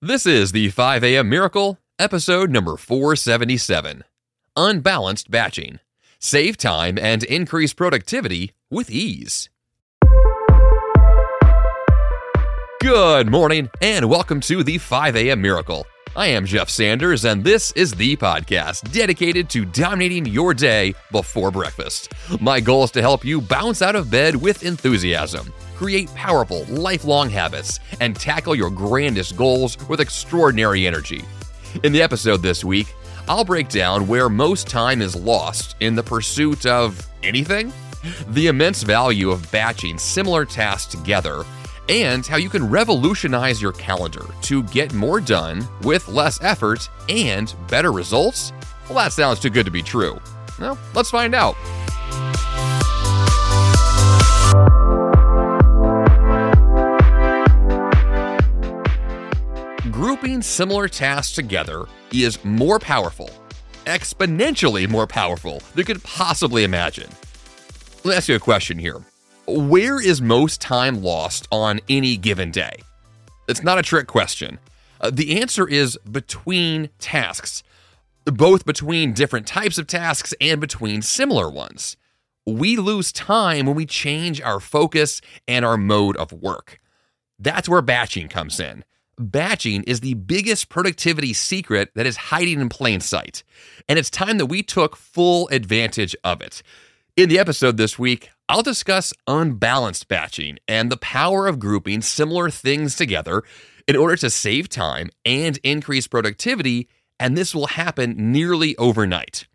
This is the 5 a.m. Miracle, episode number 477 Unbalanced Batching. Save time and increase productivity with ease. Good morning, and welcome to the 5 a.m. Miracle. I am Jeff Sanders, and this is the podcast dedicated to dominating your day before breakfast. My goal is to help you bounce out of bed with enthusiasm, create powerful, lifelong habits, and tackle your grandest goals with extraordinary energy. In the episode this week, I'll break down where most time is lost in the pursuit of anything, the immense value of batching similar tasks together and how you can revolutionize your calendar to get more done with less effort and better results? Well, that sounds too good to be true. Well, let's find out. Grouping similar tasks together is more powerful, exponentially more powerful than you could possibly imagine. Let me ask you a question here where is most time lost on any given day? It's not a trick question. Uh, the answer is between tasks, both between different types of tasks and between similar ones. We lose time when we change our focus and our mode of work. That's where batching comes in. Batching is the biggest productivity secret that is hiding in plain sight, and it's time that we took full advantage of it. In the episode this week, I'll discuss unbalanced batching and the power of grouping similar things together in order to save time and increase productivity, and this will happen nearly overnight.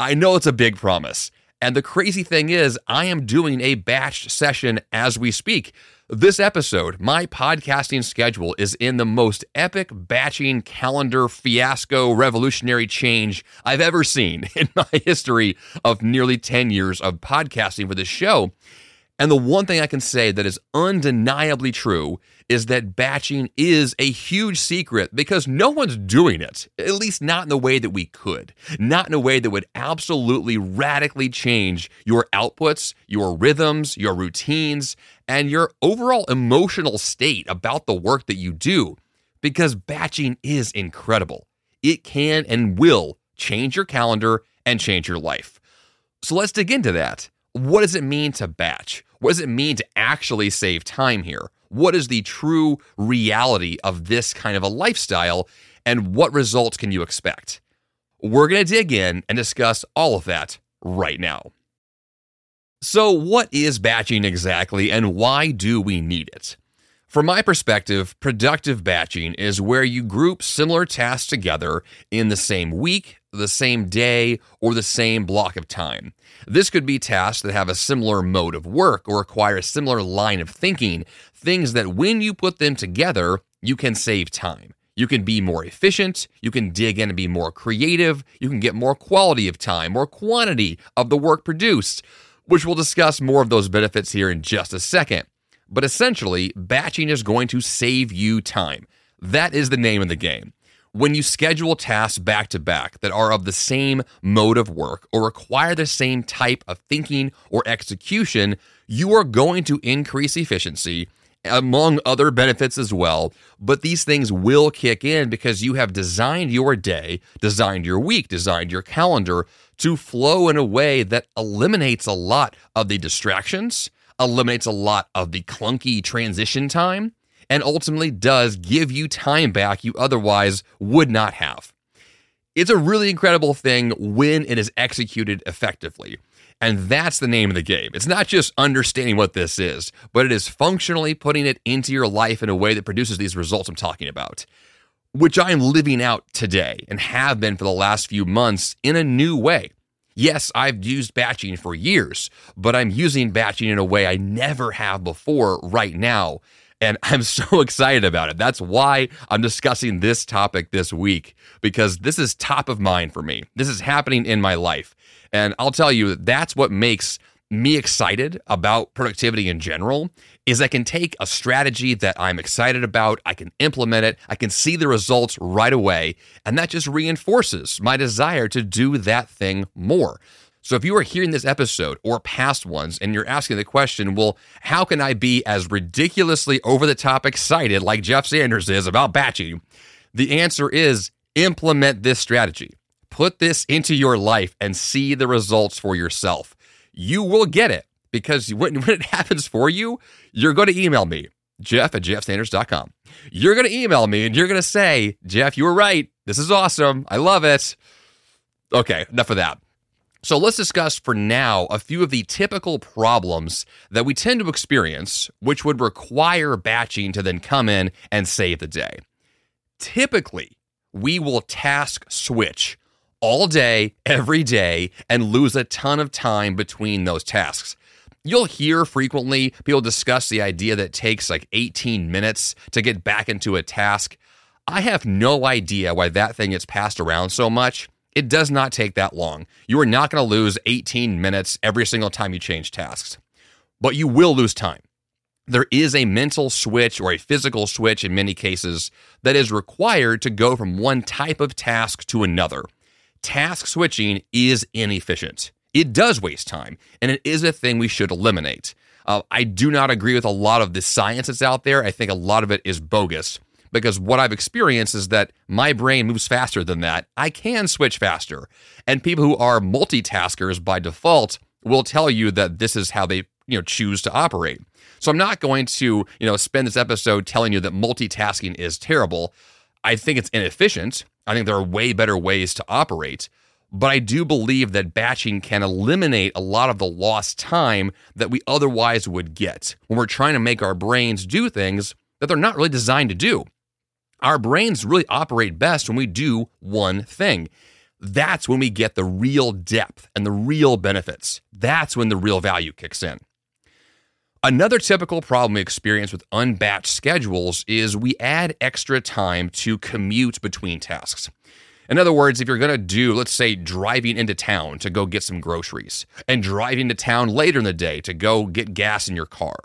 I know it's a big promise, and the crazy thing is, I am doing a batched session as we speak. This episode, my podcasting schedule is in the most epic batching calendar fiasco revolutionary change I've ever seen in my history of nearly 10 years of podcasting for this show. And the one thing I can say that is undeniably true is that batching is a huge secret because no one's doing it, at least not in the way that we could, not in a way that would absolutely radically change your outputs, your rhythms, your routines, and your overall emotional state about the work that you do. Because batching is incredible. It can and will change your calendar and change your life. So let's dig into that. What does it mean to batch? What does it mean to actually save time here? What is the true reality of this kind of a lifestyle? And what results can you expect? We're going to dig in and discuss all of that right now. So, what is batching exactly, and why do we need it? From my perspective, productive batching is where you group similar tasks together in the same week, the same day, or the same block of time. This could be tasks that have a similar mode of work or require a similar line of thinking, things that when you put them together, you can save time. You can be more efficient, you can dig in and be more creative, you can get more quality of time, more quantity of the work produced, which we'll discuss more of those benefits here in just a second. But essentially, batching is going to save you time. That is the name of the game. When you schedule tasks back to back that are of the same mode of work or require the same type of thinking or execution, you are going to increase efficiency among other benefits as well. But these things will kick in because you have designed your day, designed your week, designed your calendar to flow in a way that eliminates a lot of the distractions eliminates a lot of the clunky transition time and ultimately does give you time back you otherwise would not have. It's a really incredible thing when it is executed effectively. And that's the name of the game. It's not just understanding what this is, but it is functionally putting it into your life in a way that produces these results I'm talking about, which I am living out today and have been for the last few months in a new way. Yes, I've used batching for years, but I'm using batching in a way I never have before right now. And I'm so excited about it. That's why I'm discussing this topic this week, because this is top of mind for me. This is happening in my life. And I'll tell you, that's what makes me excited about productivity in general is I can take a strategy that I'm excited about, I can implement it, I can see the results right away, and that just reinforces my desire to do that thing more. So if you are hearing this episode or past ones and you're asking the question, well, how can I be as ridiculously over the top excited like Jeff Sanders is about batching? The answer is implement this strategy. Put this into your life and see the results for yourself. You will get it because when, when it happens for you, you're going to email me, Jeff at jeffsanders.com. You're going to email me and you're going to say, Jeff, you were right. This is awesome. I love it. Okay, enough of that. So let's discuss for now a few of the typical problems that we tend to experience, which would require batching to then come in and save the day. Typically, we will task switch all day, every day, and lose a ton of time between those tasks. You'll hear frequently people discuss the idea that it takes like 18 minutes to get back into a task. I have no idea why that thing gets passed around so much. It does not take that long. You are not going to lose 18 minutes every single time you change tasks, but you will lose time. There is a mental switch or a physical switch in many cases that is required to go from one type of task to another. Task switching is inefficient. It does waste time, and it is a thing we should eliminate. Uh, I do not agree with a lot of the science that's out there. I think a lot of it is bogus because what I've experienced is that my brain moves faster than that. I can switch faster. And people who are multitaskers by default will tell you that this is how they, you know, choose to operate. So I'm not going to, you know, spend this episode telling you that multitasking is terrible. I think it's inefficient. I think there are way better ways to operate. But I do believe that batching can eliminate a lot of the lost time that we otherwise would get when we're trying to make our brains do things that they're not really designed to do. Our brains really operate best when we do one thing. That's when we get the real depth and the real benefits. That's when the real value kicks in. Another typical problem we experience with unbatched schedules is we add extra time to commute between tasks. In other words, if you're going to do, let's say, driving into town to go get some groceries and driving to town later in the day to go get gas in your car,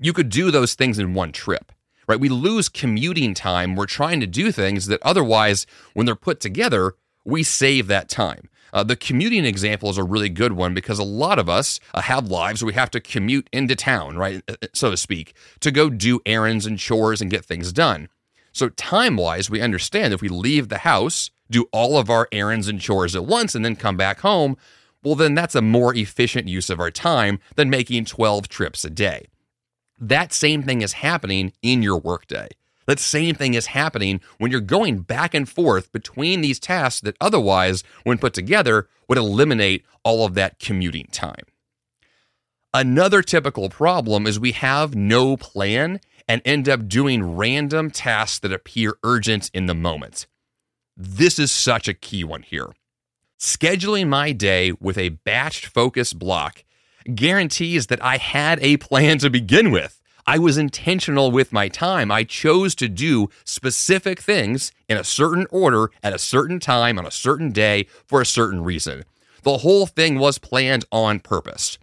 you could do those things in one trip right? We lose commuting time. We're trying to do things that otherwise, when they're put together, we save that time. Uh, the commuting example is a really good one because a lot of us uh, have lives where we have to commute into town, right, uh, uh, so to speak, to go do errands and chores and get things done. So, time wise, we understand if we leave the house, do all of our errands and chores at once, and then come back home, well, then that's a more efficient use of our time than making 12 trips a day. That same thing is happening in your workday. That same thing is happening when you're going back and forth between these tasks that otherwise, when put together, would eliminate all of that commuting time. Another typical problem is we have no plan and end up doing random tasks that appear urgent in the moment. This is such a key one here. Scheduling my day with a batched focus block guarantees that I had a plan to begin with. I was intentional with my time. I chose to do specific things in a certain order at a certain time on a certain day for a certain reason. The whole thing was planned on purpose.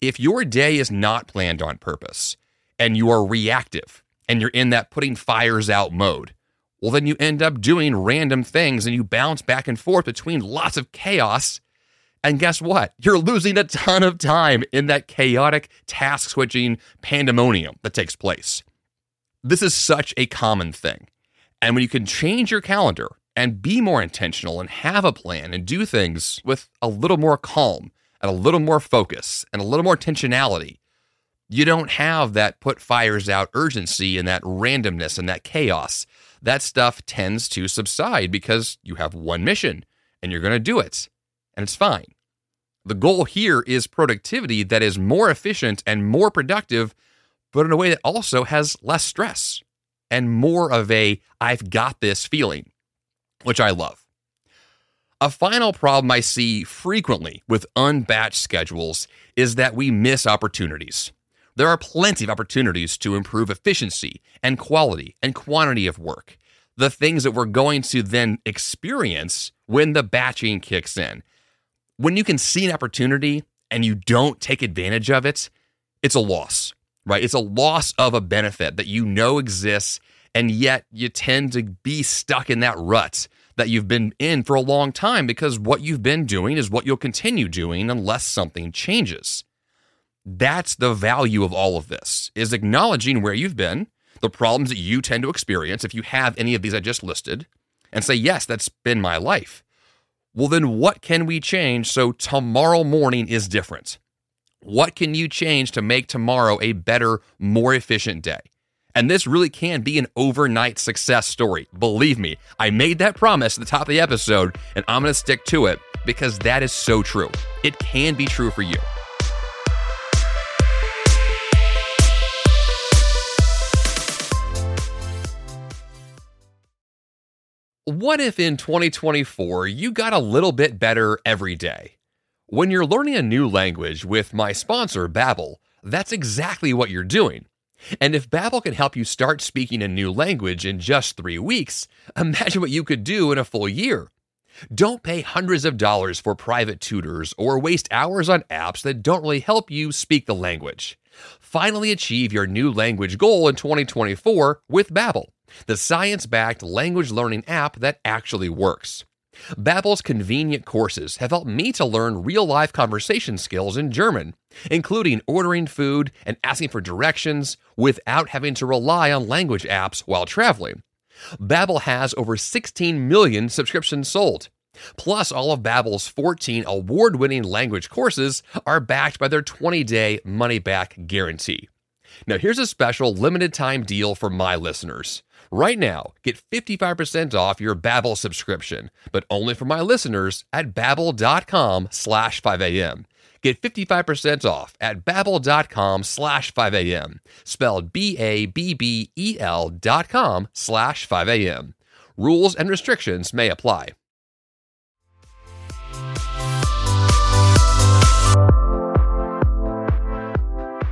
If your day is not planned on purpose and you are reactive and you're in that putting fires out mode, well, then you end up doing random things and you bounce back and forth between lots of chaos and guess what? You're losing a ton of time in that chaotic task switching pandemonium that takes place. This is such a common thing. And when you can change your calendar and be more intentional and have a plan and do things with a little more calm and a little more focus and a little more intentionality, you don't have that put fires out urgency and that randomness and that chaos. That stuff tends to subside because you have one mission and you're going to do it and it's fine. The goal here is productivity that is more efficient and more productive, but in a way that also has less stress and more of a I've got this feeling, which I love. A final problem I see frequently with unbatched schedules is that we miss opportunities. There are plenty of opportunities to improve efficiency and quality and quantity of work, the things that we're going to then experience when the batching kicks in when you can see an opportunity and you don't take advantage of it, it's a loss, right? It's a loss of a benefit that you know exists, and yet you tend to be stuck in that rut that you've been in for a long time because what you've been doing is what you'll continue doing unless something changes. That's the value of all of this is acknowledging where you've been, the problems that you tend to experience if you have any of these I just listed, and say, "Yes, that's been my life." Well, then what can we change so tomorrow morning is different? What can you change to make tomorrow a better, more efficient day? And this really can be an overnight success story. Believe me, I made that promise at the top of the episode, and I'm to stick to it because that is so true. It can be true for you. What if in 2024 you got a little bit better every day? When you're learning a new language with my sponsor, Babbel, that's exactly what you're doing. And if Babbel can help you start speaking a new language in just 3 weeks, imagine what you could do in a full year. Don't pay hundreds of dollars for private tutors or waste hours on apps that don't really help you speak the language. Finally achieve your new language goal in 2024 with Babbel the science-backed language learning app that actually works. Babbel's convenient courses have helped me to learn real-life conversation skills in German, including ordering food and asking for directions without having to rely on language apps while traveling. Babbel has over 16 million subscriptions sold. Plus, all of Babbel's 14 award-winning language courses are backed by their 20-day money-back guarantee. Now, here's a special limited time deal for my listeners. Right now, get 55% off your Babbel subscription, but only for my listeners at babbel.com slash 5am. Get 55% off at babbel.com slash 5am, spelled B-A-B-B-E-L dot com slash 5am. Rules and restrictions may apply.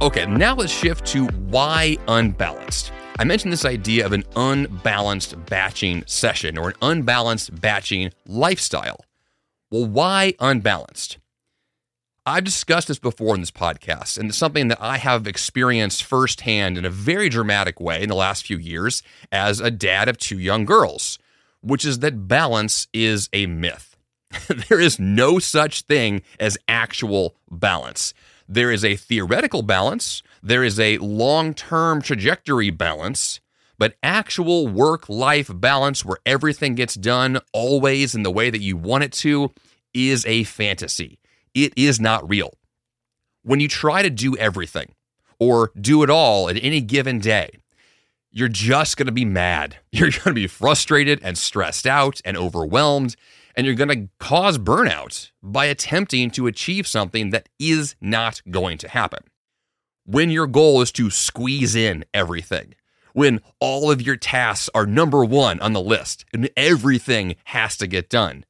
Okay, now let's shift to why unbalanced. I mentioned this idea of an unbalanced batching session or an unbalanced batching lifestyle. Well, why unbalanced? I've discussed this before in this podcast, and it's something that I have experienced firsthand in a very dramatic way in the last few years as a dad of two young girls, which is that balance is a myth. there is no such thing as actual balance. There is a theoretical balance, there is a long term trajectory balance, but actual work life balance where everything gets done always in the way that you want it to is a fantasy. It is not real. When you try to do everything or do it all at any given day, you're just going to be mad. You're going to be frustrated and stressed out and overwhelmed and you're going to cause burnout by attempting to achieve something that is not going to happen. When your goal is to squeeze in everything, when all of your tasks are number one on the list and everything has to get done,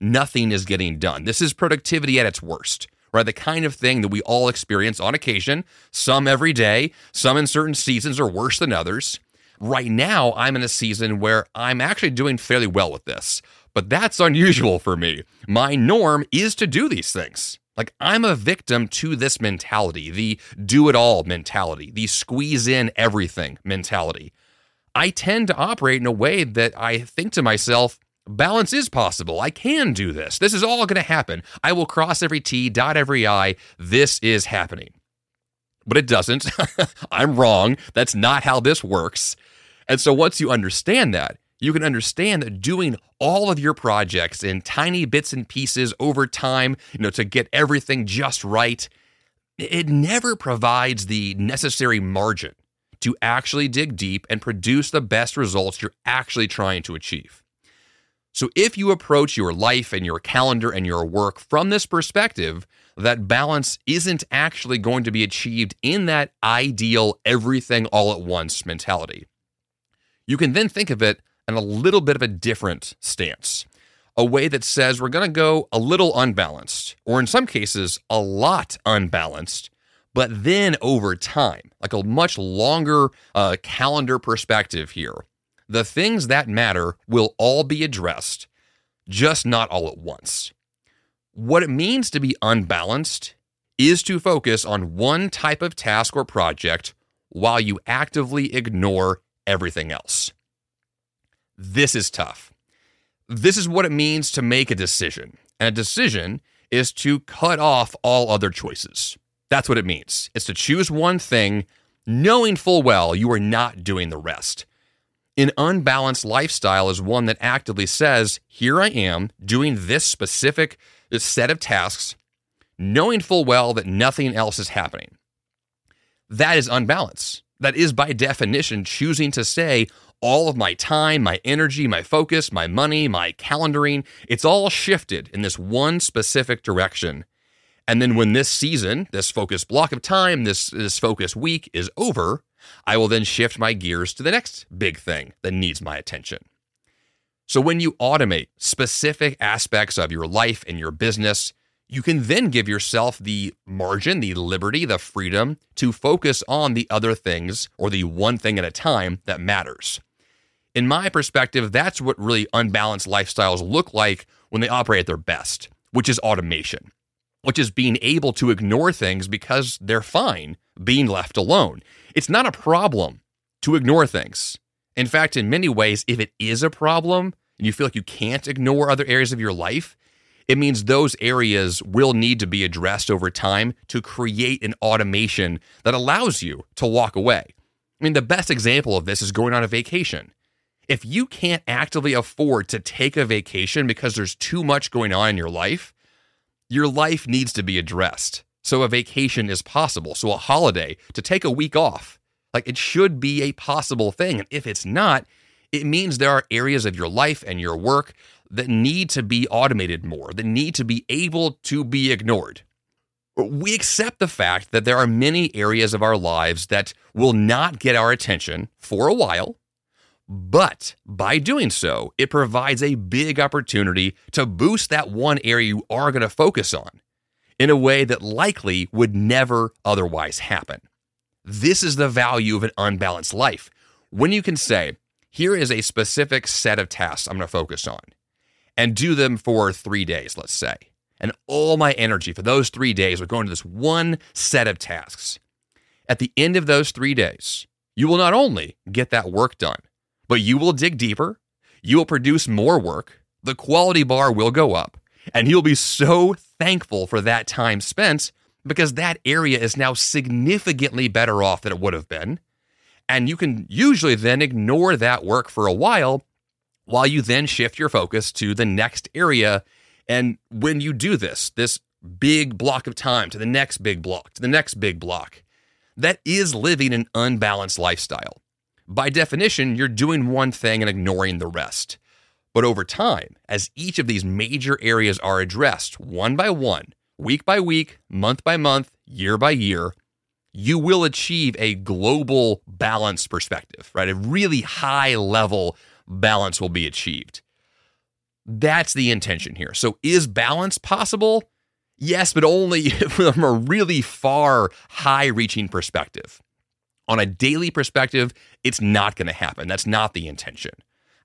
nothing is getting done. This is productivity at its worst, right? The kind of thing that we all experience on occasion, some every day, some in certain seasons are worse than others. Right now, I'm in a season where I'm actually doing fairly well with this. But that's unusual for me. My norm is to do these things. Like, I'm a victim to this mentality, the do it all mentality, the squeeze in everything mentality. I tend to operate in a way that I think to myself, balance is possible. I can do this. This is all going to happen. I will cross every T, dot every I. This is happening. But it doesn't. I'm wrong. That's not how this works. And so once you understand that, you can understand that doing all of your projects in tiny bits and pieces over time, you know, to get everything just right, it never provides the necessary margin to actually dig deep and produce the best results you're actually trying to achieve. So, if you approach your life and your calendar and your work from this perspective, that balance isn't actually going to be achieved in that ideal everything all at once mentality. You can then think of it and a little bit of a different stance. A way that says we're going to go a little unbalanced, or in some cases, a lot unbalanced, but then over time, like a much longer uh, calendar perspective here, the things that matter will all be addressed, just not all at once. What it means to be unbalanced is to focus on one type of task or project while you actively ignore everything else. This is tough. This is what it means to make a decision. And a decision is to cut off all other choices. That's what it means. It's to choose one thing, knowing full well you are not doing the rest. An unbalanced lifestyle is one that actively says, Here I am doing this specific set of tasks, knowing full well that nothing else is happening. That is unbalance. That is, by definition, choosing to say, all of my time, my energy, my focus, my money, my calendaring, it's all shifted in this one specific direction. And then when this season, this focus block of time, this, this focus week is over, I will then shift my gears to the next big thing that needs my attention. So when you automate specific aspects of your life and your business, you can then give yourself the margin, the liberty, the freedom to focus on the other things or the one thing at a time that matters. In my perspective, that's what really unbalanced lifestyles look like when they operate at their best, which is automation, which is being able to ignore things because they're fine being left alone. It's not a problem to ignore things. In fact, in many ways, if it is a problem and you feel like you can't ignore other areas of your life, it means those areas will need to be addressed over time to create an automation that allows you to walk away. I mean, the best example of this is going on a vacation if you can't actively afford to take a vacation because there's too much going on in your life, your life needs to be addressed. So a vacation is possible. So a holiday to take a week off, like it should be a possible thing. And if it's not, it means there are areas of your life and your work that need to be automated more, that need to be able to be ignored. We accept the fact that there are many areas of our lives that will not get our attention for a while but by doing so, it provides a big opportunity to boost that one area you are going to focus on in a way that likely would never otherwise happen. This is the value of an unbalanced life. When you can say, here is a specific set of tasks I'm going to focus on and do them for three days, let's say. And all my energy for those three days will go into this one set of tasks. At the end of those three days, you will not only get that work done, but you will dig deeper, you will produce more work, the quality bar will go up, and you'll be so thankful for that time spent because that area is now significantly better off than it would have been. And you can usually then ignore that work for a while while you then shift your focus to the next area. And when you do this, this big block of time to the next big block, to the next big block, that is living an unbalanced lifestyle by definition, you're doing one thing and ignoring the rest. But over time, as each of these major areas are addressed one by one, week by week, month by month, year by year, you will achieve a global balance perspective, right? A really high level balance will be achieved. That's the intention here. So, is balance possible? Yes, but only from a really far, high reaching perspective. On a daily perspective, it's not going to happen. That's not the intention.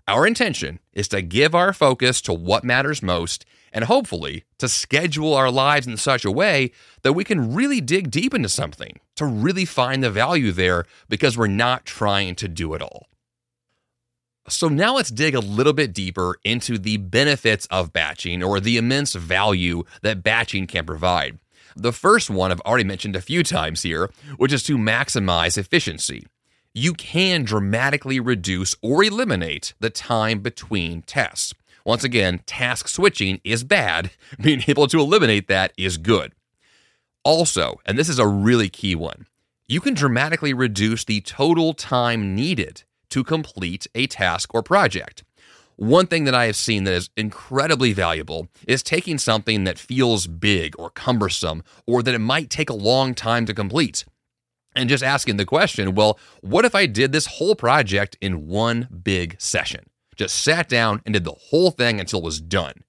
Our intention is to give our focus to what matters most and hopefully to schedule our lives in such a way that we can really dig deep into something, to really find the value there because we're not trying to do it all. So now let's dig a little bit deeper into the benefits of batching or the immense value that batching can provide. The first one I've already mentioned a few times here, which is to maximize efficiency. You can dramatically reduce or eliminate the time between tests. Once again, task switching is bad. Being able to eliminate that is good. Also, and this is a really key one, you can dramatically reduce the total time needed to complete a task or project. One thing that I have seen that is incredibly valuable is taking something that feels big or cumbersome or that it might take a long time to complete and just asking the question well, what if I did this whole project in one big session? Just sat down and did the whole thing until it was done.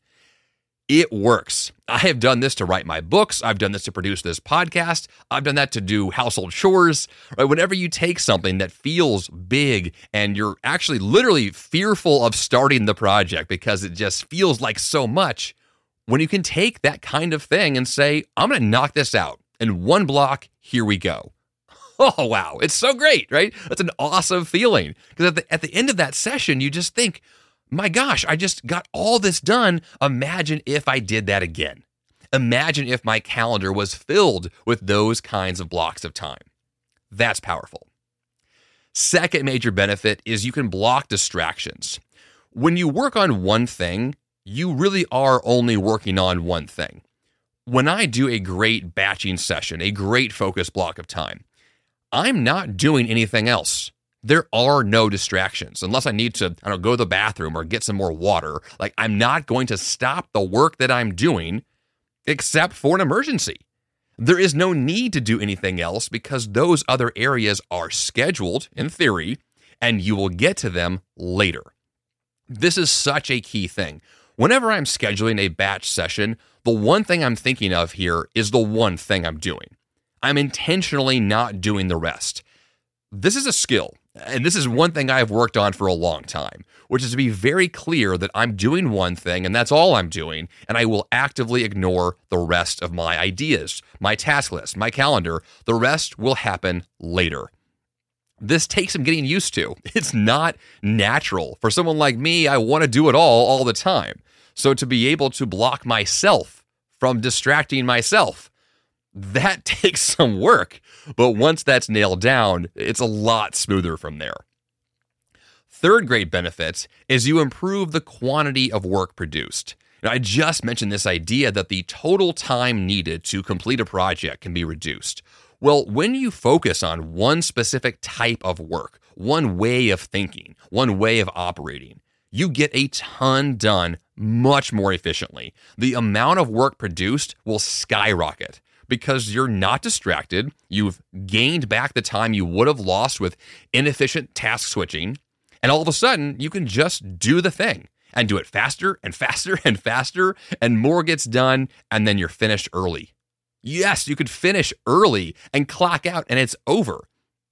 It works. I have done this to write my books. I've done this to produce this podcast. I've done that to do household chores. Right? Whenever you take something that feels big and you're actually literally fearful of starting the project because it just feels like so much, when you can take that kind of thing and say, I'm going to knock this out in one block, here we go. Oh, wow. It's so great, right? That's an awesome feeling. Because at the, at the end of that session, you just think, my gosh, I just got all this done. Imagine if I did that again. Imagine if my calendar was filled with those kinds of blocks of time. That's powerful. Second major benefit is you can block distractions. When you work on one thing, you really are only working on one thing. When I do a great batching session, a great focus block of time, I'm not doing anything else. There are no distractions unless I need to, I don't know, go to the bathroom or get some more water. Like, I'm not going to stop the work that I'm doing except for an emergency. There is no need to do anything else because those other areas are scheduled in theory, and you will get to them later. This is such a key thing. Whenever I'm scheduling a batch session, the one thing I'm thinking of here is the one thing I'm doing. I'm intentionally not doing the rest. This is a skill, and this is one thing I've worked on for a long time, which is to be very clear that I'm doing one thing and that's all I'm doing, and I will actively ignore the rest of my ideas, my task list, my calendar. The rest will happen later. This takes some getting used to. It's not natural. For someone like me, I want to do it all all the time. So to be able to block myself from distracting myself, that takes some work. But once that's nailed down, it's a lot smoother from there. Third great benefit is you improve the quantity of work produced. Now, I just mentioned this idea that the total time needed to complete a project can be reduced. Well, when you focus on one specific type of work, one way of thinking, one way of operating, you get a ton done much more efficiently. The amount of work produced will skyrocket because you're not distracted. You've gained back the time you would have lost with inefficient task switching. And all of a sudden, you can just do the thing and do it faster and faster and faster, and more gets done, and then you're finished early. Yes, you could finish early and clock out, and it's over.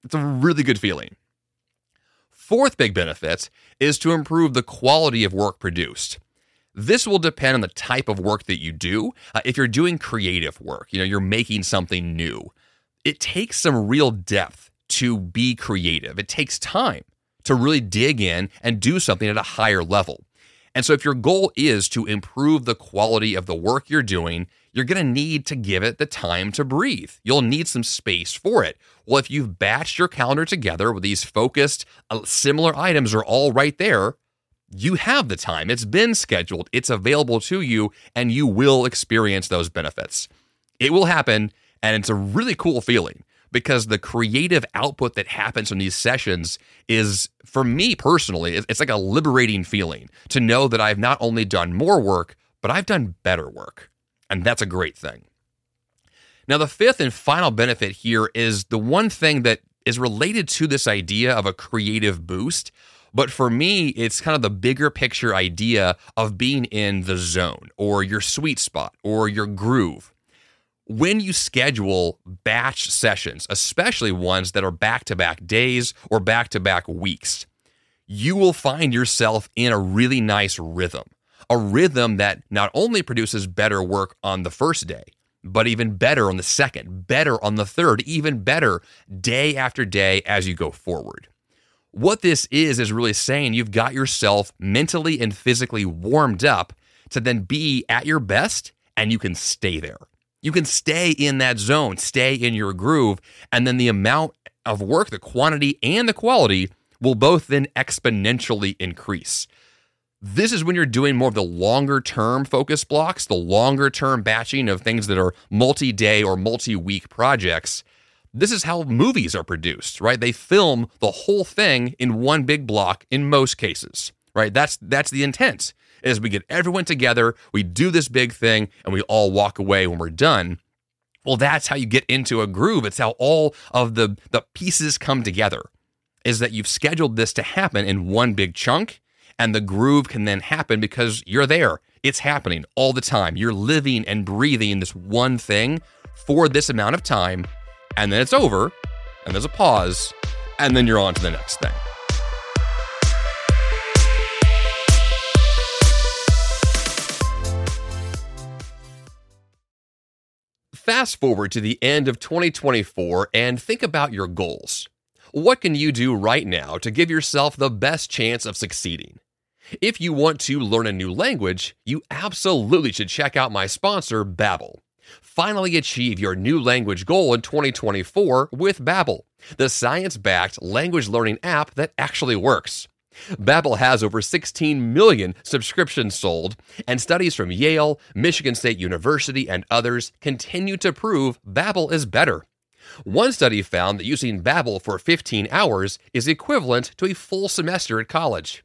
It's a really good feeling. Fourth big benefit is to improve the quality of work produced. This will depend on the type of work that you do. Uh, if you're doing creative work, you know, you're making something new, it takes some real depth to be creative. It takes time to really dig in and do something at a higher level. And so, if your goal is to improve the quality of the work you're doing, you're going to need to give it the time to breathe. You'll need some space for it. Well, if you've batched your calendar together with these focused, uh, similar items are all right there, you have the time. It's been scheduled, it's available to you, and you will experience those benefits. It will happen, and it's a really cool feeling because the creative output that happens from these sessions is, for me personally, it's like a liberating feeling to know that I've not only done more work, but I've done better work. And that's a great thing. Now, the fifth and final benefit here is the one thing that is related to this idea of a creative boost. But for me, it's kind of the bigger picture idea of being in the zone or your sweet spot or your groove when you schedule batch sessions, especially ones that are back to back days or back to back weeks, you will find yourself in a really nice rhythm. A rhythm that not only produces better work on the first day, but even better on the second, better on the third, even better day after day as you go forward. What this is, is really saying you've got yourself mentally and physically warmed up to then be at your best and you can stay there. You can stay in that zone, stay in your groove, and then the amount of work, the quantity and the quality will both then exponentially increase. This is when you're doing more of the longer term focus blocks, the longer term batching of things that are multi day or multi week projects. This is how movies are produced, right? They film the whole thing in one big block in most cases, right? That's that's the intent is we get everyone together, we do this big thing, and we all walk away when we're done. Well, that's how you get into a groove. It's how all of the, the pieces come together, is that you've scheduled this to happen in one big chunk, and the groove can then happen because you're there. It's happening all the time. You're living and breathing this one thing for this amount of time, and then it's over, and there's a pause, and then you're on to the next thing. Fast forward to the end of 2024 and think about your goals. What can you do right now to give yourself the best chance of succeeding? If you want to learn a new language, you absolutely should check out my sponsor, Babbel. Finally achieve your new language goal in 2024 with Babbel, the science-backed language learning app that actually works. Babbel has over 16 million subscriptions sold, and studies from Yale, Michigan State University, and others continue to prove Babbel is better. One study found that using Babbel for 15 hours is equivalent to a full semester at college.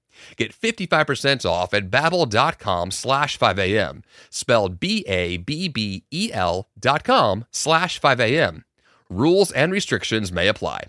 Get 55% off at babbel.com slash 5am, spelled B-A-B-B-E-L dot com slash 5am. Rules and restrictions may apply.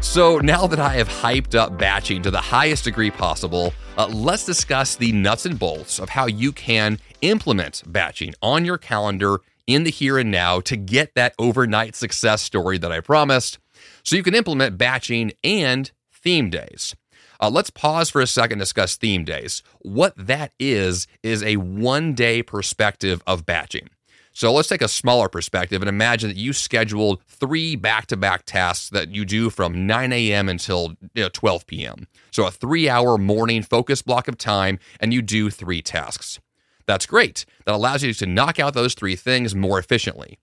So now that I have hyped up batching to the highest degree possible, uh, let's discuss the nuts and bolts of how you can implement batching on your calendar in the here and now to get that overnight success story that I promised. So you can implement batching and theme days. Uh, let's pause for a second and discuss theme days. What that is, is a one day perspective of batching. So let's take a smaller perspective and imagine that you scheduled three back to back tasks that you do from 9 a.m. until you know, 12 p.m. So a three hour morning focus block of time, and you do three tasks. That's great. That allows you to knock out those three things more efficiently.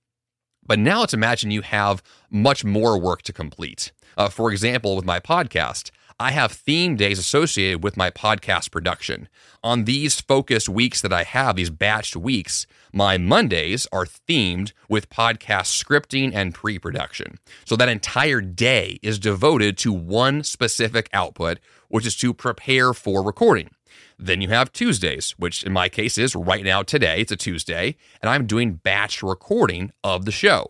But now let's imagine you have much more work to complete. Uh, for example, with my podcast, I have theme days associated with my podcast production. On these focused weeks that I have, these batched weeks, my Mondays are themed with podcast scripting and pre production. So that entire day is devoted to one specific output, which is to prepare for recording. Then you have Tuesdays, which in my case is right now today, it's a Tuesday, and I'm doing batch recording of the show.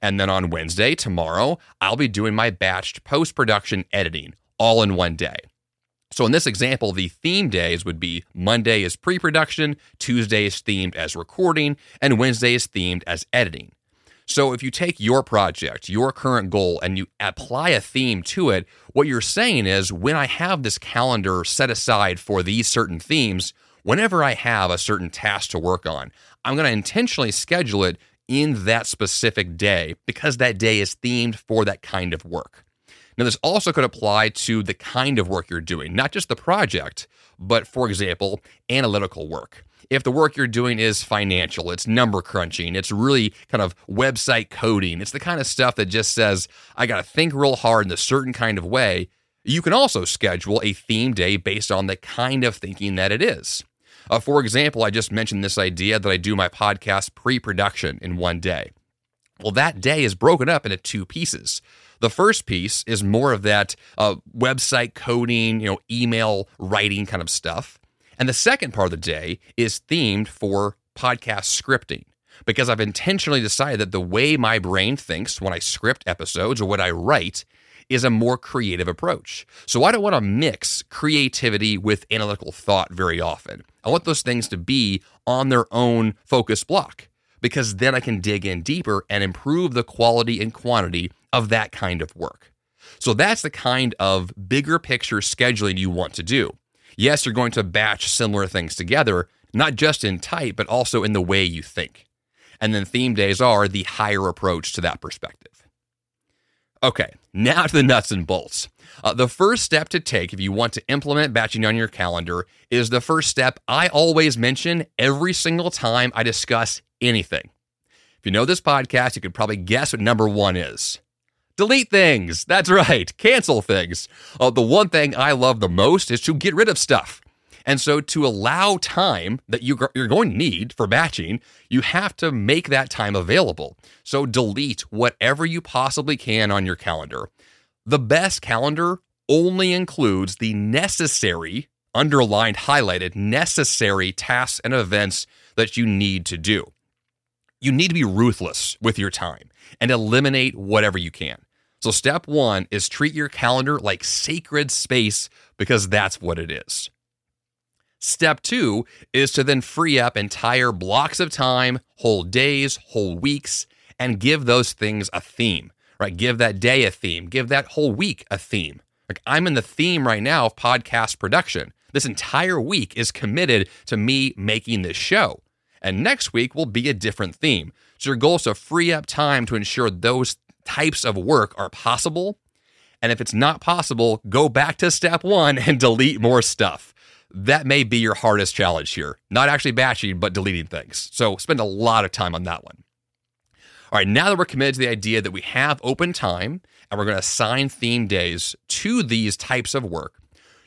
And then on Wednesday, tomorrow, I'll be doing my batched post production editing all in one day. So in this example, the theme days would be Monday is pre production, Tuesday is themed as recording, and Wednesday is themed as editing. So if you take your project, your current goal, and you apply a theme to it, what you're saying is when I have this calendar set aside for these certain themes, whenever I have a certain task to work on, I'm going to intentionally schedule it in that specific day because that day is themed for that kind of work. Now, this also could apply to the kind of work you're doing, not just the project, but for example, analytical work. If the work you're doing is financial, it's number crunching, it's really kind of website coding, it's the kind of stuff that just says, I got to think real hard in a certain kind of way, you can also schedule a theme day based on the kind of thinking that it is. Uh, for example, I just mentioned this idea that I do my podcast pre production in one day. Well, that day is broken up into two pieces. The first piece is more of that uh, website coding, you know, email writing kind of stuff. And the second part of the day is themed for podcast scripting because I've intentionally decided that the way my brain thinks when I script episodes or what I write is a more creative approach. So I don't want to mix creativity with analytical thought very often. I want those things to be on their own focus block because then I can dig in deeper and improve the quality and quantity of that kind of work. So that's the kind of bigger picture scheduling you want to do. Yes, you're going to batch similar things together, not just in type, but also in the way you think. And then theme days are the higher approach to that perspective. Okay, now to the nuts and bolts. Uh, the first step to take if you want to implement batching on your calendar is the first step I always mention every single time I discuss anything. If you know this podcast, you could probably guess what number one is delete things. That's right, cancel things. Uh, the one thing I love the most is to get rid of stuff. And so, to allow time that you, you're going to need for batching, you have to make that time available. So, delete whatever you possibly can on your calendar. The best calendar only includes the necessary, underlined, highlighted, necessary tasks and events that you need to do. You need to be ruthless with your time and eliminate whatever you can. So, step one is treat your calendar like sacred space because that's what it is. Step two is to then free up entire blocks of time, whole days, whole weeks, and give those things a theme, right? Give that day a theme, give that whole week a theme. Like I'm in the theme right now of podcast production. This entire week is committed to me making this show. And next week will be a different theme. So your goal is to free up time to ensure those types of work are possible. And if it's not possible, go back to step one and delete more stuff. That may be your hardest challenge here. Not actually batching, but deleting things. So spend a lot of time on that one. All right, now that we're committed to the idea that we have open time and we're going to assign theme days to these types of work,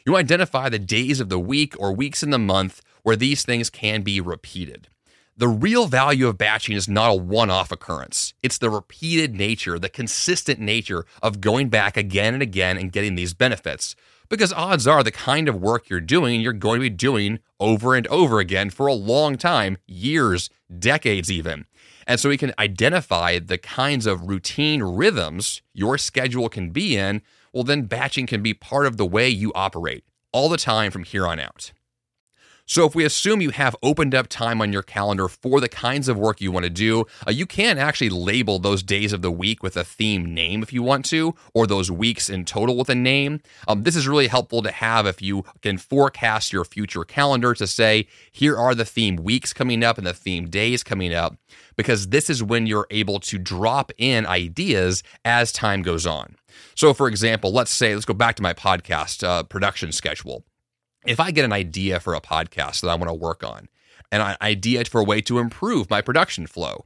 you identify the days of the week or weeks in the month where these things can be repeated. The real value of batching is not a one off occurrence. It's the repeated nature, the consistent nature of going back again and again and getting these benefits. Because odds are the kind of work you're doing, you're going to be doing over and over again for a long time, years, decades even. And so we can identify the kinds of routine rhythms your schedule can be in. Well, then batching can be part of the way you operate all the time from here on out. So, if we assume you have opened up time on your calendar for the kinds of work you want to do, uh, you can actually label those days of the week with a theme name if you want to, or those weeks in total with a name. Um, this is really helpful to have if you can forecast your future calendar to say, here are the theme weeks coming up and the theme days coming up, because this is when you're able to drop in ideas as time goes on. So, for example, let's say, let's go back to my podcast uh, production schedule if I get an idea for a podcast that I want to work on, an idea for a way to improve my production flow,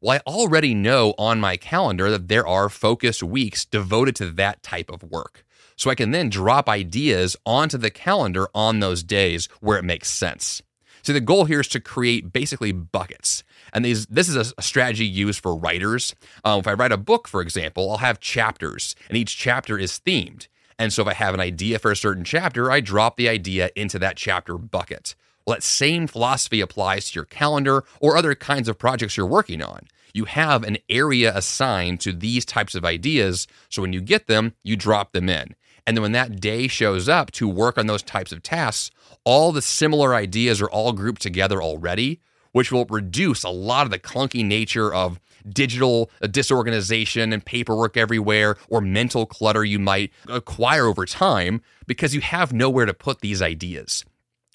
well, I already know on my calendar that there are focused weeks devoted to that type of work. So I can then drop ideas onto the calendar on those days where it makes sense. So the goal here is to create basically buckets. And these, this is a, strategy used for writers. Um, if I write a book, for example, I'll have chapters, and each chapter is themed. And so if I have an idea for a certain chapter, I drop the idea into that chapter bucket. Well, that same philosophy applies to your calendar or other kinds of projects you're working on. You have an area assigned to these types of ideas. So when you get them, you drop them in. And then when that day shows up to work on those types of tasks, all the similar ideas are all grouped together already, which will reduce a lot of the clunky nature of digital uh, disorganization and paperwork everywhere or mental clutter you might acquire over time because you have nowhere to put these ideas.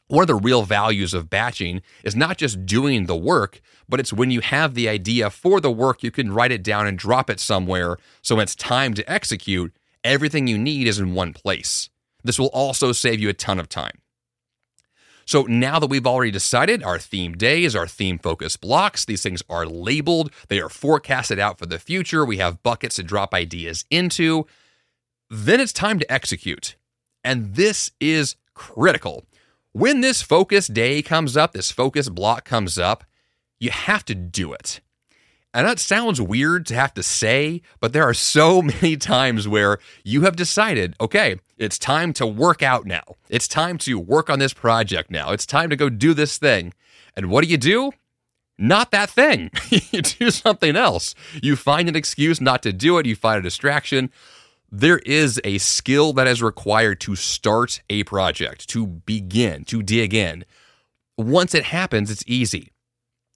One of the real values of batching is not just doing the work, but it's when you have the idea for the work, you can write it down and drop it somewhere. So when it's time to execute, everything you need is in one place. This will also save you a ton of time. So now that we've already decided our theme days, our theme focus blocks, these things are labeled, they are forecasted out for the future, we have buckets to drop ideas into, then it's time to execute. And this is critical. When this focus day comes up, this focus block comes up, you have to do it. And that sounds weird to have to say, but there are so many times where you have decided, okay, it's time to work out now. It's time to work on this project now. It's time to go do this thing. And what do you do? Not that thing. you do something else. You find an excuse not to do it, you find a distraction. There is a skill that is required to start a project, to begin, to dig in. Once it happens, it's easy.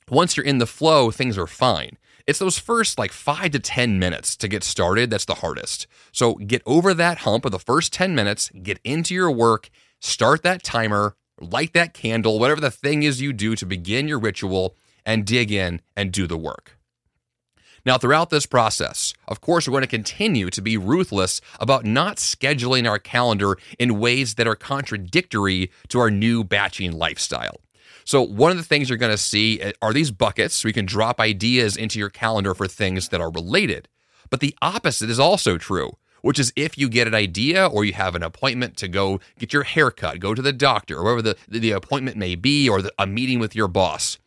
Once you're in the flow, things are fine. It's those first like five to 10 minutes to get started that's the hardest. So get over that hump of the first 10 minutes, get into your work, start that timer, light that candle, whatever the thing is you do to begin your ritual, and dig in and do the work. Now, throughout this process, of course, we're going to continue to be ruthless about not scheduling our calendar in ways that are contradictory to our new batching lifestyle. So, one of the things you're going to see uh, are these buckets so you can drop ideas into your calendar for things that are related. But the opposite is also true, which is if you get an idea or you have an appointment to go get your hair cut, go to the doctor, or whatever the, the appointment may be, or the, a meeting with your boss,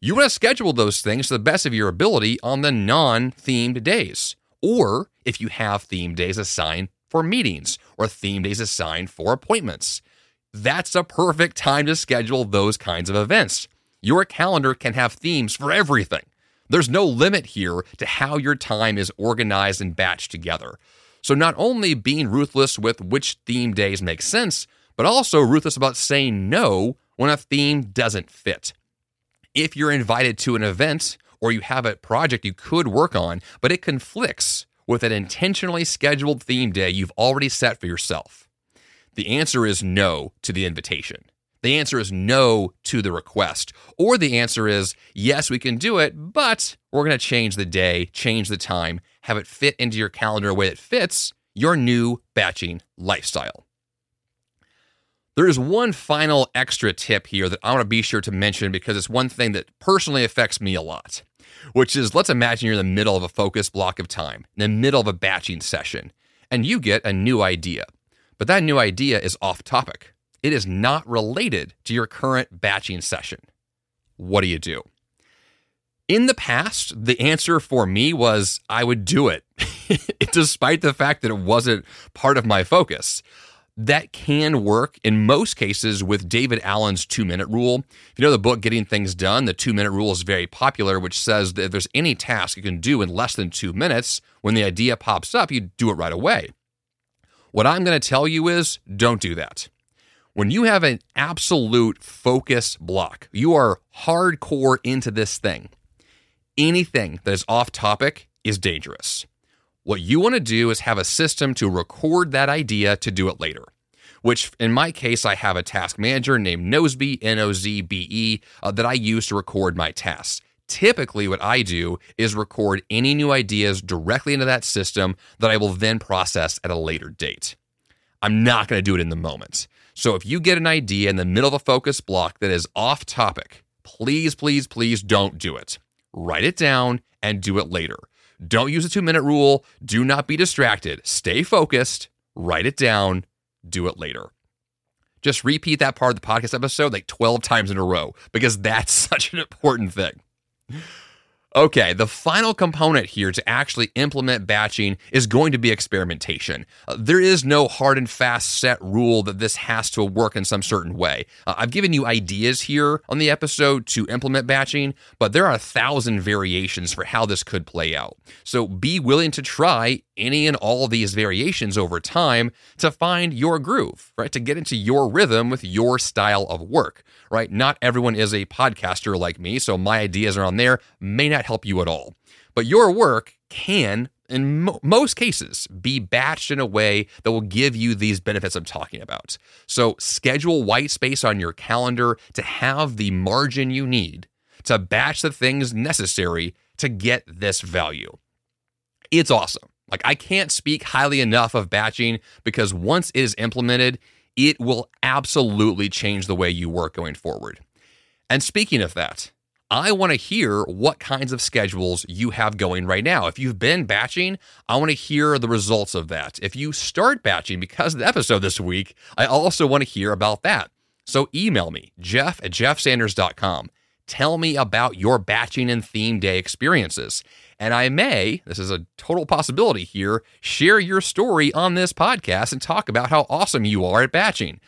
you want to schedule those things to the best of your ability on the non themed days. Or if you have themed days assigned for meetings or themed days assigned for appointments that's a perfect time to schedule those kinds of events. Your calendar can have themes for everything. There's no limit here to how your time is organized and batched together. So, not only being ruthless with which theme days make sense, but also ruthless about saying no when a theme doesn't fit. If you're invited to an event or you have a project you could work on, but it conflicts with an intentionally scheduled theme day you've already set for yourself? The answer is no to the invitation. The answer is no to the request. Or the answer is yes, we can do it, but we're going to change the day, change the time, have it fit into your calendar a way that fits your new batching lifestyle. There is one final extra tip here that I want to be sure to mention because it's one thing that personally affects me a lot, which is let's imagine you're in the middle of a focus block of time, in the middle of a batching session, and you get a new idea. But that new idea is off topic. It is not related to your current batching session. What do you do? In the past, the answer for me was I would do it, despite the fact that it wasn't part of my focus that can work in most cases with David Allen's two minute rule. If you know the book Getting Things Done, the two minute rule is very popular, which says that if there's any task you can do in less than two minutes, when the idea pops up, you do it right away. What I'm going to tell you is don't do that. When you have an absolute focus block, you are hardcore into this thing. Anything that is off topic is dangerous. What you want to do is have a system to record that idea to do it later. Which, in my case, I have a task manager named Nozbe, N O Z B E, uh, that I use to record my tasks. Typically, what I do is record any new ideas directly into that system that I will then process at a later date. I'm not going to do it in the moment. So, if you get an idea in the middle of a focus block that is off topic, please, please, please don't do it. Write it down and do it later. Don't use a two minute rule. Do not be distracted. Stay focused. Write it down. Do it later. Just repeat that part of the podcast episode like 12 times in a row because that's such an important thing. Okay, the final component here to actually implement batching is going to be experimentation. Uh, there is no hard and fast set rule that this has to work in some certain way. Uh, I've given you ideas here on the episode to implement batching, but there are a thousand variations for how this could play out. So be willing to try any and all these variations over time to find your groove, right? To get into your rhythm with your style of work, right? Not everyone is a podcaster like me, so my ideas around there may not help you at all. But your work can, in mo- most cases, be batched in a way that will give you these benefits I'm talking about. So schedule white space on your calendar to have the margin you need to batch the things necessary to get this value. It's awesome. Like, I can't speak highly enough of batching because once it is implemented, it will absolutely change the way you work going forward. And speaking of that, I want to hear what kinds of schedules you have going right now. If you've been batching, I want to hear the results of that. If you start batching because of the episode this week, I also want to hear about that. So email me, jeff at jeffsanders.com. Tell me about your batching and theme day experiences. And I may, this is a total possibility here, share your story on this podcast and talk about how awesome you are at batching.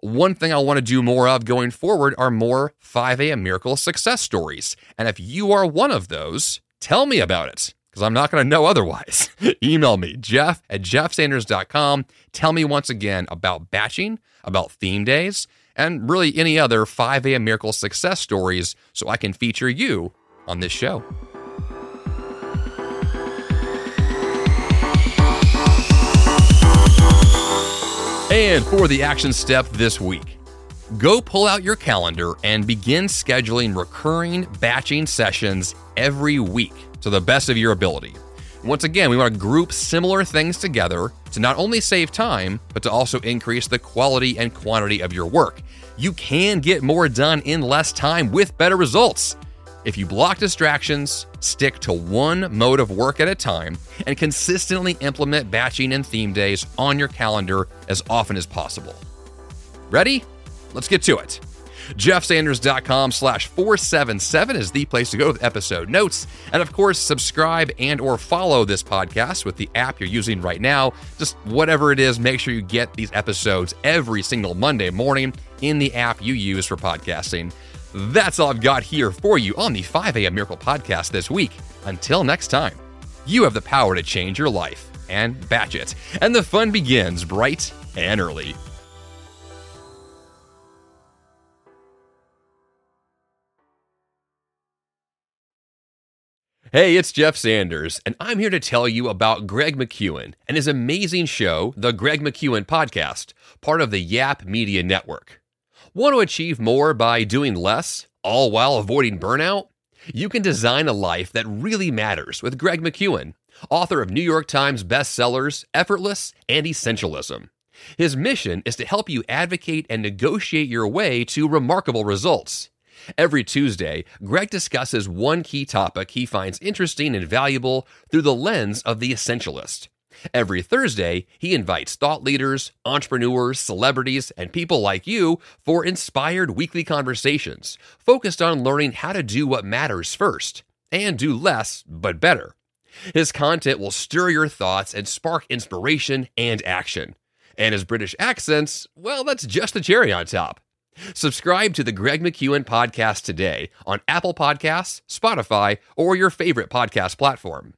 One thing I want to do more of going forward are more 5 a.m. Miracle success stories. And if you are one of those, tell me about it because I'm not going to know otherwise. Email me, jeff at jeffsanders.com. Tell me once again about batching, about theme days, and really any other 5 a.m. Miracle success stories so I can feature you on this show. And for the action step this week, go pull out your calendar and begin scheduling recurring batching sessions every week to the best of your ability. Once again, we want to group similar things together to not only save time, but to also increase the quality and quantity of your work. You can get more done in less time with better results. If you block distractions, stick to one mode of work at a time, and consistently implement batching and theme days on your calendar as often as possible. Ready? Let's get to it. jeffsanders.com slash 477 is the place to go with episode notes and of course subscribe and or follow this podcast with the app you're using right now just whatever it is make sure you get these episodes every single monday morning in the app you use for podcasting that's all I've got here for you on the 5 a.m. Miracle Podcast this week. Until next time, you have the power to change your life and batch it. And the fun begins bright and early. Hey, it's Jeff Sanders, and I'm here to tell you about Greg McKeown and his amazing show, The Greg McKeown Podcast, part of the Yap Media Network. Want to achieve more by doing less, all while avoiding burnout? You can design a life that really matters with Greg McKeown, author of New York Times bestsellers Effortless and Essentialism. His mission is to help you advocate and negotiate your way to remarkable results. Every Tuesday, Greg discusses one key topic he finds interesting and valuable through the lens of the essentialist. Every Thursday, he invites thought leaders, entrepreneurs, celebrities, and people like you for inspired weekly conversations focused on learning how to do what matters first and do less but better. His content will stir your thoughts and spark inspiration and action. And his British accents, well, that's just the cherry on top. Subscribe to the Greg McKeown podcast today on Apple Podcasts, Spotify, or your favorite podcast platform.